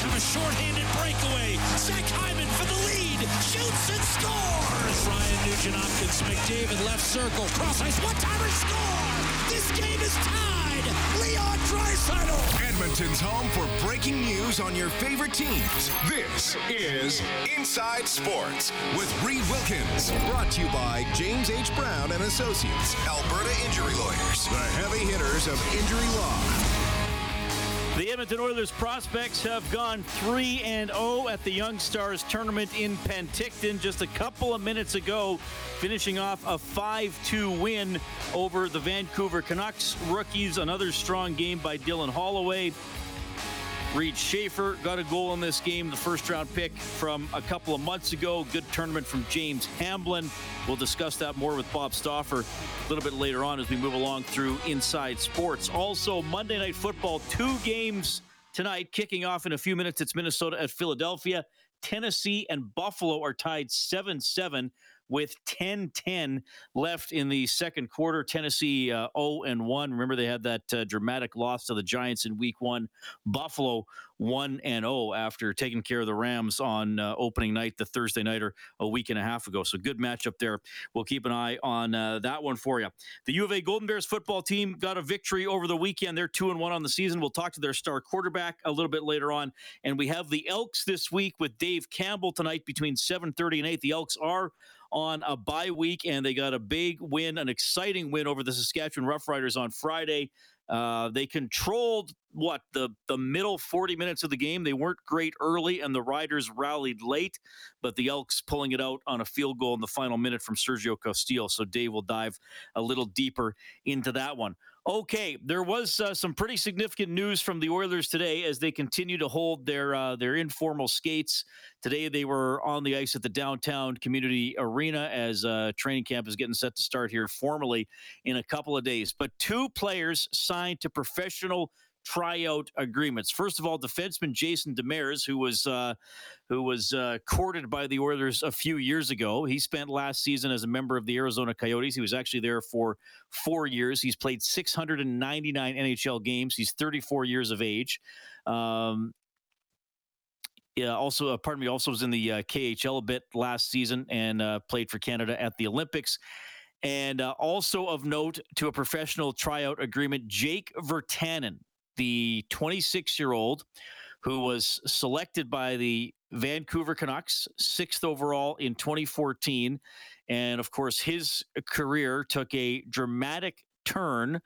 Have a shorthanded breakaway. Zach Hyman for the lead. Shoots and scores. Ryan Nugent Hopkins, McDavid left circle. Cross ice. One timer score. This game is tied. Leon Draisaitl. Edmonton's home for breaking news on your favorite teams. This is Inside Sports with Reid Wilkins. Brought to you by James H. Brown and Associates, Alberta Injury Lawyers, the heavy hitters of injury law. The Edmonton Oilers prospects have gone 3 and 0 at the Young Stars tournament in Penticton just a couple of minutes ago, finishing off a 5-2 win over the Vancouver Canucks. Rookies, another strong game by Dylan Holloway. Reid Schaefer got a goal in this game, the first round pick from a couple of months ago. Good tournament from James Hamblin. We'll discuss that more with Bob Stauffer a little bit later on as we move along through Inside Sports. Also, Monday Night Football, two games tonight, kicking off in a few minutes. It's Minnesota at Philadelphia. Tennessee and Buffalo are tied 7 7 with 10 10 left in the second quarter. Tennessee uh, 0 and 1. Remember, they had that uh, dramatic loss to the Giants in week one. Buffalo 1 and 0 after taking care of the Rams on uh, opening night, the Thursday nighter, a week and a half ago. So, good matchup there. We'll keep an eye on uh, that one for you. The U of A Golden Bears football team got a victory over the weekend. They're 2 and 1 on the season. We'll talk to their star quarterback a little bit later on. And we have the Elks this week with Dave Campbell tonight between 7:30 and 8. The Elks are on a bye week, and they got a big win, an exciting win over the Saskatchewan Roughriders on Friday. Uh, they controlled what the the middle 40 minutes of the game. They weren't great early, and the Riders rallied late, but the Elks pulling it out on a field goal in the final minute from Sergio Castillo. So Dave will dive a little deeper into that one. Okay, there was uh, some pretty significant news from the Oilers today as they continue to hold their uh, their informal skates. Today they were on the ice at the downtown community arena as uh, training camp is getting set to start here formally in a couple of days. But two players signed to professional tryout agreements. First of all, defenseman Jason Demers, who was uh, who was uh, courted by the Oilers a few years ago. He spent last season as a member of the Arizona Coyotes. He was actually there for four years. He's played 699 NHL games. He's 34 years of age. Um, yeah, also, uh, pardon me, also was in the uh, KHL a bit last season and uh, played for Canada at the Olympics. And uh, also of note to a professional tryout agreement, Jake Virtanen, the 26 year old who was selected by the Vancouver Canucks, sixth overall in 2014. And of course, his career took a dramatic turn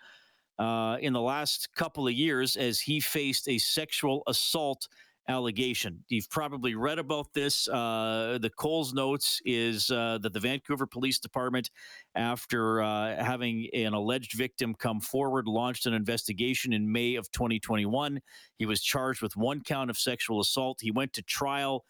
uh, in the last couple of years as he faced a sexual assault allegation. You've probably read about this. Uh, the Coles notes is uh, that the Vancouver Police Department, after uh, having an alleged victim come forward, launched an investigation in May of 2021. He was charged with one count of sexual assault. He went to trial.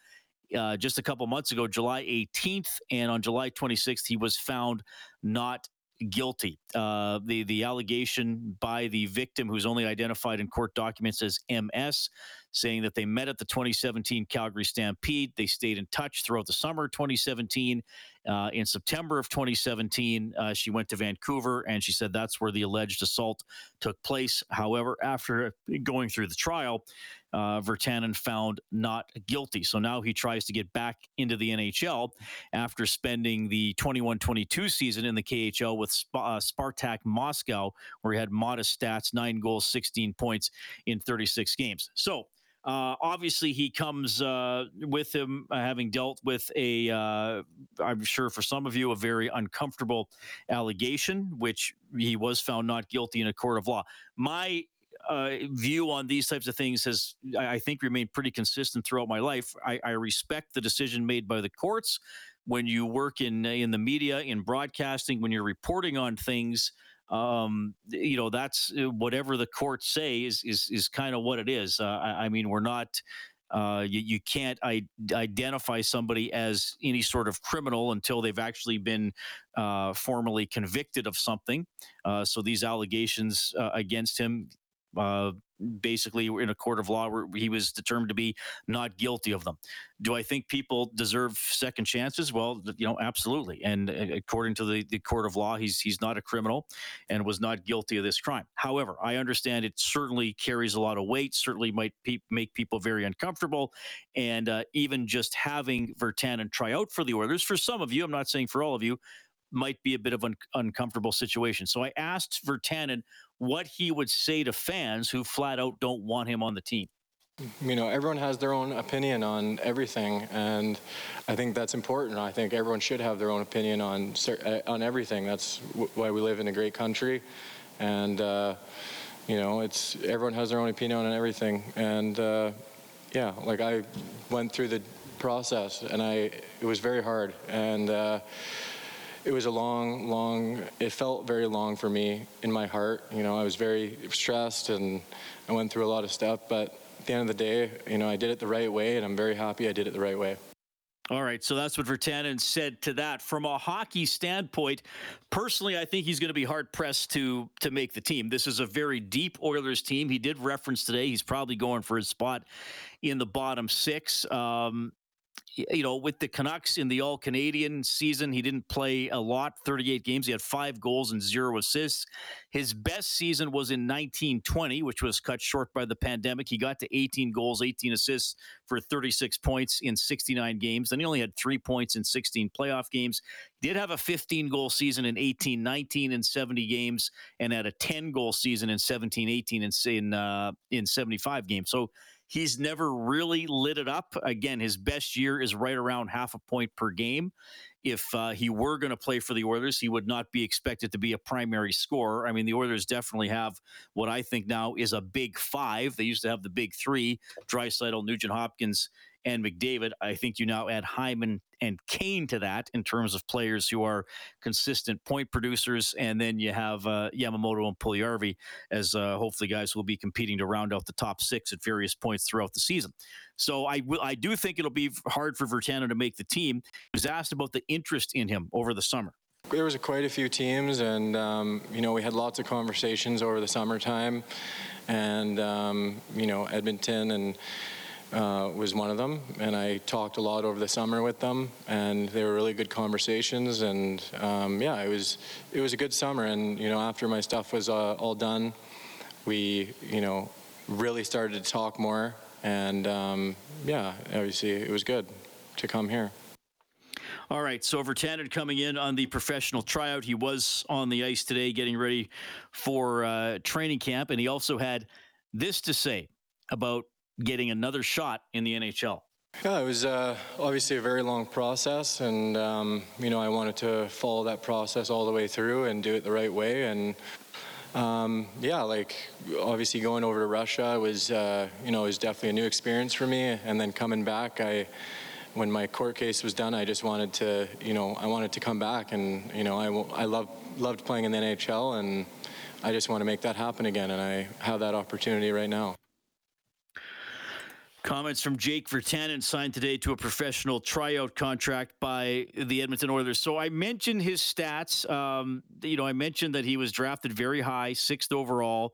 Uh, just a couple months ago, July 18th, and on July 26th, he was found not guilty. Uh, the the allegation by the victim, who's only identified in court documents as MS, saying that they met at the 2017 Calgary Stampede. They stayed in touch throughout the summer 2017. Uh, in September of 2017, uh, she went to Vancouver and she said that's where the alleged assault took place. However, after going through the trial, uh, Virtanen found not guilty. So now he tries to get back into the NHL after spending the 21 22 season in the KHL with Sp- uh, Spartak Moscow, where he had modest stats nine goals, 16 points in 36 games. So uh, obviously, he comes uh, with him uh, having dealt with a, uh, I'm sure for some of you, a very uncomfortable allegation, which he was found not guilty in a court of law. My uh, view on these types of things has, I I think, remained pretty consistent throughout my life. I, I respect the decision made by the courts when you work in in the media, in broadcasting, when you're reporting on things um, you know, that's uh, whatever the courts say is is is kind of what it is. Uh, I, I, mean, we're not. Uh, you, you can't I- identify somebody as any sort of criminal until they've actually been uh, formally convicted of something. Uh, so these allegations uh, against him, uh, basically in a court of law where he was determined to be not guilty of them. Do I think people deserve second chances? Well, you know, absolutely. And uh, according to the, the court of law, he's he's not a criminal and was not guilty of this crime. However, I understand it certainly carries a lot of weight. Certainly might pe- make people very uncomfortable, and uh, even just having Virtanen try out for the Oilers for some of you, I'm not saying for all of you, might be a bit of an uncomfortable situation. So I asked Virtanen what he would say to fans who flat out don't want him on the team. You know, everyone has their own opinion on everything, and I think that's important. I think everyone should have their own opinion on uh, on everything. That's why we live in a great country, and uh, you know, it's everyone has their own opinion on everything. And uh, yeah, like I went through the process, and I it was very hard, and uh, it was a long, long, it felt very long for me in my heart. You know, I was very stressed and I went through a lot of stuff, but at the end of the day, you know, I did it the right way and I'm very happy I did it the right way. All right, so that's what Virtanen said to that. From a hockey standpoint, personally, I think he's going to be hard pressed to to make the team. This is a very deep Oilers team. He did reference today he's probably going for his spot in the bottom six. Um, you know, with the Canucks in the All Canadian season, he didn't play a lot, 38 games. He had five goals and zero assists. His best season was in 1920, which was cut short by the pandemic. He got to 18 goals, 18 assists for 36 points in 69 games. Then he only had three points in 16 playoff games. He did have a 15 goal season in 18 19 in 70 games, and had a 10 goal season in 17 18 in, in, uh, in 75 games. So, He's never really lit it up. Again, his best year is right around half a point per game. If uh, he were going to play for the Oilers, he would not be expected to be a primary scorer. I mean, the Oilers definitely have what I think now is a big five. They used to have the big three: Draisaitl, Nugent Hopkins, and McDavid. I think you now add Hyman and Kane to that in terms of players who are consistent point producers, and then you have uh, Yamamoto and Puljujarvi as uh, hopefully guys will be competing to round out the top six at various points throughout the season. So I I do think it'll be hard for Virtanen to make the team. He was asked about the interest in him over the summer. There was quite a few teams, and um, you know we had lots of conversations over the summertime, and um, you know Edmonton and uh, was one of them, and I talked a lot over the summer with them, and they were really good conversations. And um, yeah, it was it was a good summer. And you know, after my stuff was uh, all done, we you know really started to talk more, and um, yeah, obviously it was good to come here. All right, so Virtanen coming in on the professional tryout. He was on the ice today, getting ready for uh, training camp, and he also had this to say about getting another shot in the NHL? Yeah, it was uh, obviously a very long process, and um, you know I wanted to follow that process all the way through and do it the right way. And um, yeah, like obviously going over to Russia was uh, you know was definitely a new experience for me. And then coming back, I when my court case was done, I just wanted to you know I wanted to come back, and you know I I loved loved playing in the NHL, and I just want to make that happen again, and I have that opportunity right now. Comments from Jake Virtanen signed today to a professional tryout contract by the Edmonton Oilers. So I mentioned his stats. Um, you know, I mentioned that he was drafted very high, sixth overall,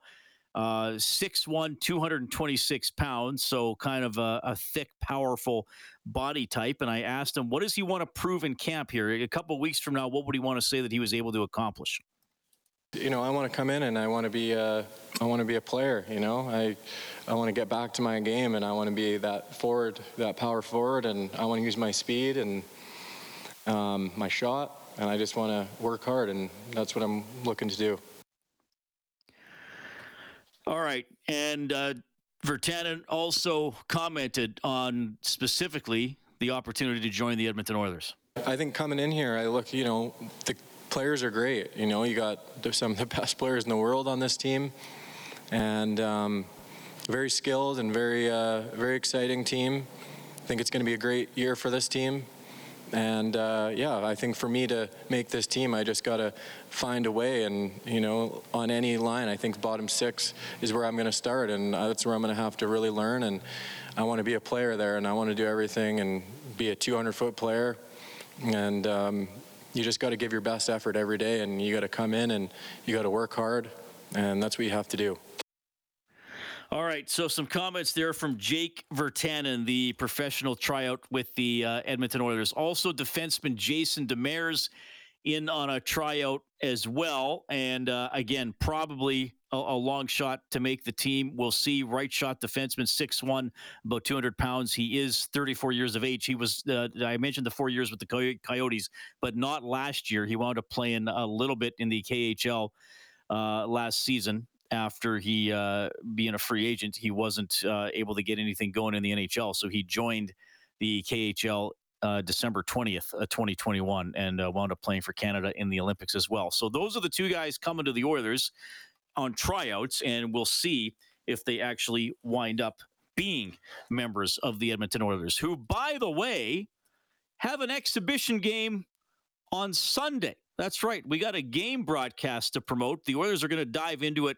uh, 6'1", 226 pounds. So kind of a, a, thick, powerful body type. And I asked him, what does he want to prove in camp here? A couple weeks from now, what would he want to say that he was able to accomplish? You know, I want to come in and I want to be a, I want to be a player. You know, I I want to get back to my game and I want to be that forward, that power forward, and I want to use my speed and um, my shot, and I just want to work hard, and that's what I'm looking to do. All right, and uh, Virtanen also commented on specifically the opportunity to join the Edmonton Oilers. I think coming in here, I look, you know, the players are great. You know, you got some of the best players in the world on this team, and um, very skilled and very uh, very exciting team. I think it's going to be a great year for this team. And uh, yeah, I think for me to make this team, I just got to find a way. And, you know, on any line, I think bottom six is where I'm going to start. And that's where I'm going to have to really learn. And I want to be a player there, and I want to do everything and be a 200 foot player. And um, you just got to give your best effort every day. And you got to come in and you got to work hard. And that's what you have to do. All right, so some comments there from Jake Virtanen, the professional tryout with the uh, Edmonton Oilers. Also, defenseman Jason Demers in on a tryout as well. And uh, again, probably a, a, long shot to make the team. We'll see. Right shot defenseman, 6'1, about 200 pounds. He is 34 years of age. He was, uh, I mentioned the four years with the Coyotes, but not last year. He wound up playing a little bit in the KHL. Uh, last season after he uh, being a free agent, he wasn't uh, able to get anything going in the NHL. So he joined the KHL uh, December 20th, 2021, and uh, wound up playing for Canada in the Olympics as well. So those are the two guys coming to the Oilers on tryouts, and we'll see if they actually wind up being members of the Edmonton Oilers, who, by the way, have an exhibition game on Sunday. That's right. We got a game broadcast to promote. The Oilers are going to dive into it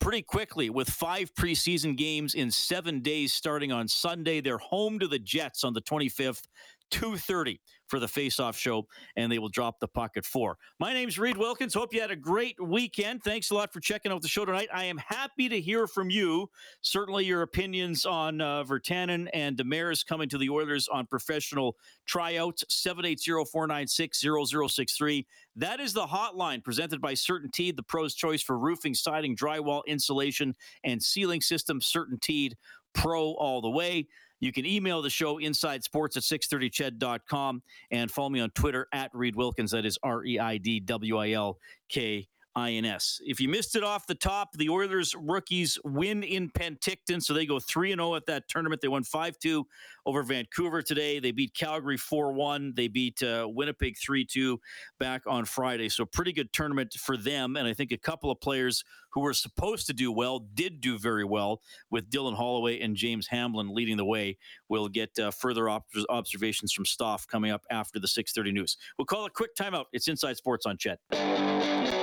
pretty quickly with five preseason games in seven days starting on Sunday. They're home to the Jets on the 25th, 2.30 for the face-off show, and they will drop the puck at four. My name's Reid Wilkins. Hope you had a great weekend. Thanks a lot for checking out the show tonight. I am happy to hear from you. Certainly, your opinions on uh, Virtanen and Demers coming to the Oilers on professional tryouts. 780-496-0063. That is the hotline presented by CertainTeed, the pro's choice for roofing, siding, drywall, insulation, and ceiling system. CertainTeed Pro all the way. You can email the show inside sports at 630ched.com and follow me on Twitter at Reid Wilkins. That is R E I D W I L K INS. If you missed it off the top, the Oilers rookies win in Penticton, so they go 3 0 at that tournament. They won 5 2 over Vancouver today. They beat Calgary 4 1. They beat uh, Winnipeg 3 2 back on Friday. So, pretty good tournament for them. And I think a couple of players who were supposed to do well did do very well, with Dylan Holloway and James Hamblin leading the way. We'll get uh, further op- observations from Stoff coming up after the 6:30 news. We'll call a quick timeout. It's Inside Sports on Ched.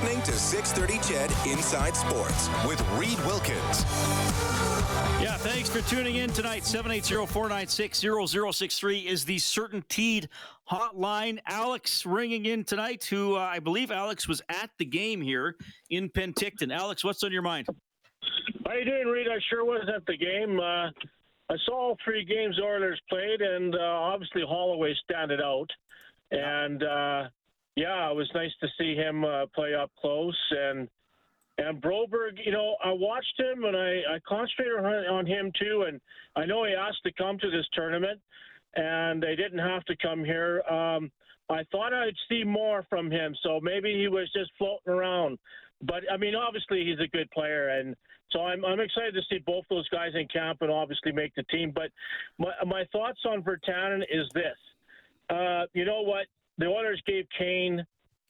Listening to 630 Ched Inside Sports with Reid Wilkins. Yeah, thanks for tuning in tonight. 780-496-0063 is the CertainTeed hotline. Alex ringing in tonight, who uh, I believe Alex was at the game here in Penticton. Alex, what's on your mind? How you doing, Reid? I sure was at the game. Uh, I saw all three games Oilers played, and uh, obviously Holloway standed out. And uh, yeah, it was nice to see him uh, play up close and and Broberg. You know, I watched him and I, I concentrated on him too. And I know he asked to come to this tournament, and they didn't have to come here. Um, I thought I'd see more from him, so maybe he was just floating around. But I mean, obviously he's a good player, and so I'm I'm excited to see both those guys in camp and obviously make the team. But my my thoughts on Virtanen is this. Uh, you know what? The Oilers gave Kane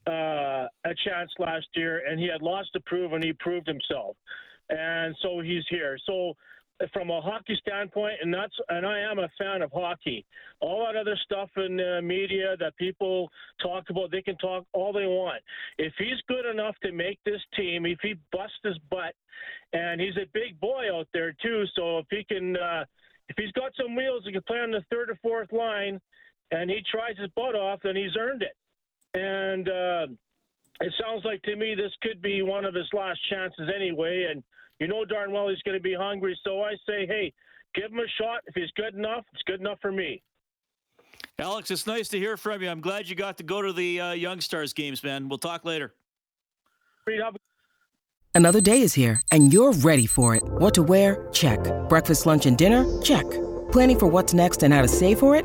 uh, a chance last year, and he had lots to prove, and he proved himself, and so he's here. So from a hockey standpoint, and that's and I am a fan of hockey. All that other stuff in the media that people talk about, they can talk all they want. If he's good enough to make this team, if he busts his butt, and he's a big boy out there too, so if he can, uh, if he's got some wheels, he can play on the third or fourth line and he tries his butt off, and he's earned it. And uh, it sounds like to me this could be one of his last chances anyway. And you know darn well he's going to be hungry. So I say, hey, give him a shot. If he's good enough, it's good enough for me. Alex, it's nice to hear from you. I'm glad you got to go to the uh, Young Stars games, man. We'll talk later. Another day is here, and you're ready for it. What to wear? Check. Breakfast, lunch, and dinner? Check. Planning for what's next and how to save for it?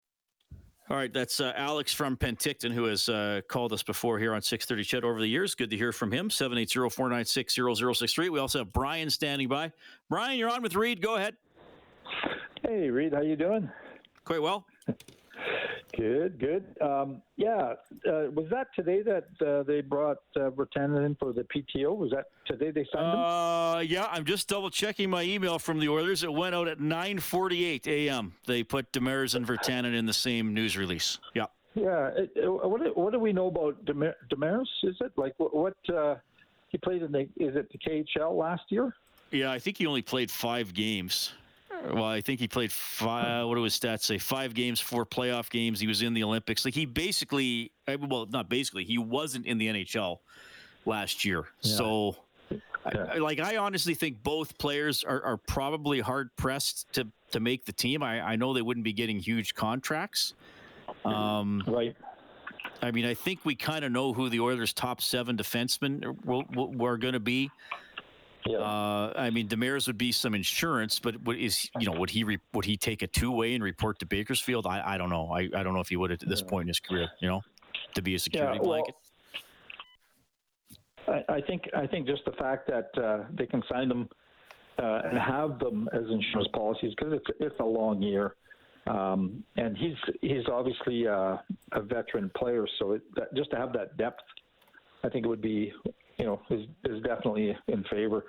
All right, that's uh, Alex from Penticton who has uh, called us before here on 630 Ched over the years. Good to hear from him. 780-496-0063. We also have Brian standing by. Brian, you're on with Reid. Go ahead. Hey, Reid, how you doing? Quite well. Good, good. Um, yeah, uh, was that today that uh, they brought uh, Virtanen in for the PTO? Was that today they signed him? Uh, yeah, I'm just double checking my email from the Oilers. It went out at 9:48 a.m. They put Demers and Virtanen in the same news release. Yeah. Yeah. It, it, what, do- what do we know about Demer- Demaris? Is it like what? what uh, he played in the? Is it the KHL last year? Yeah, I think he only played five games. Well, I think he played five. What do his stats say? Five games, four playoff games. He was in the Olympics. Like he basically, well, not basically, he wasn't in the NHL last year. So, I, I- like, I honestly think both players are, are probably hard pressed to to make the team. I, I know they wouldn't be getting huge contracts. Um, Right. I mean, I think we kind of know who the Oilers' top seven defensemen were going to be. Yeah. Uh, I mean, Demers would be some insurance, but what is you know would he re, would he take a two way and report to Bakersfield? I, I don't know. I, I don't know if he would at this point in his career. You know, to be a security well, blanket. I, I think I think just the fact that uh, they can sign them uh, and have them as insurance policies because it's it's a long year, um, and he's he's obviously uh, a veteran player, so it, that, just to have that depth, I think it would be you know is is definitely in favor.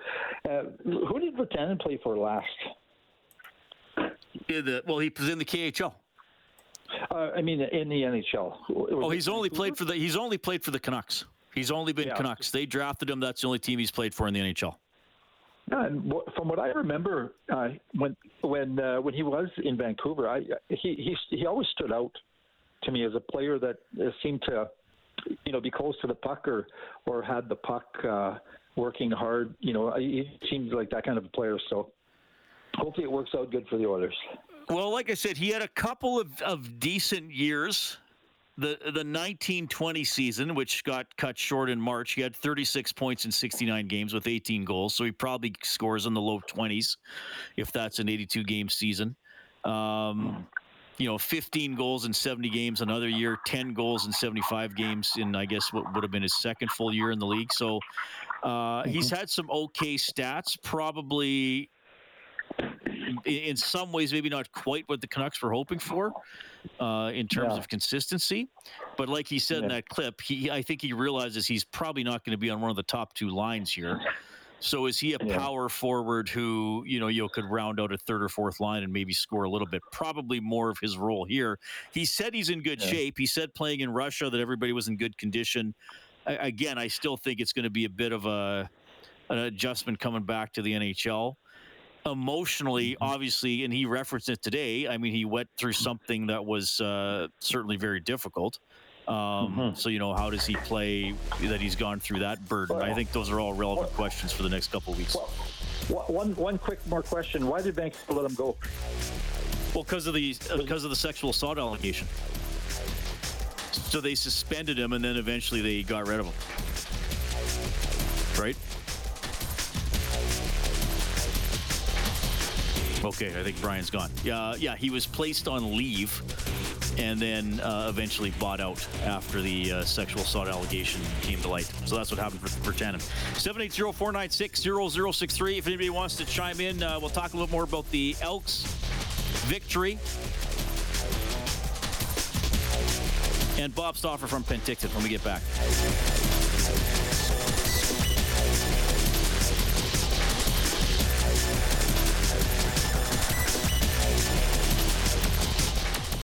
Uh, who did Virtanen play for last? Yeah, the, well, he was in the KHL. Uh, I mean, in the NHL. Oh, he's only played for the he's only played for the Canucks. He's only been Yeah. Canucks. They drafted him. That's the only team he's played for in the NHL. Yeah, and from what I remember, uh, when when uh, when he was in Vancouver, I he he he always stood out to me as a player that uh, seemed to, you know, be close to the puck or or had the puck uh, working hard. You know, he seems like that kind of a player. So hopefully it works out good for the Oilers. Well, like I said, he had a couple of, of decent years. The the 1920 season, which got cut short in March, he had 36 points in 69 games with 18 goals. So he probably scores in the low 20s if that's an 82 game season. Um, you know, 15 goals in 70 games another year, 10 goals in 75 games in, I guess, what would have been his second full year in the league. So uh, he's had some okay stats, probably in, some ways, maybe not quite what the Canucks were hoping for uh, in terms Yeah. of consistency. But like he said in that clip, he I think he realizes he's probably not going to be on one of the top two lines here. So is he a Yeah. power forward who you know you could round out a third or fourth line and maybe score a little bit? Probably more of his role here. He said he's in good Yeah. shape. He said playing in Russia that everybody was in good condition. I, again, I still think it's going to be a bit of a an adjustment coming back to the NHL emotionally, Mm-hmm. obviously, and he referenced it today. I mean, he went through something that was uh, certainly very difficult. Um, Mhm. So, you know, how does he play that he's gone through that burden? I think those are all relevant questions for the next couple of weeks. Wha- One one quick more question: Why did Banks let him go? Well, because of the because of the sexual assault allegation. So they suspended him, and then eventually they got rid of him. Right? Okay, I think Brian's gone. Yeah, yeah, he was placed on leave, and then uh, eventually bought out after the uh, sexual assault allegation came to light. So that's what happened for, for Tannen. 780-496-0063. If anybody wants to chime in, uh, we'll talk a little more about the Elks victory. And Bob Stauffer from Penticton when we get back.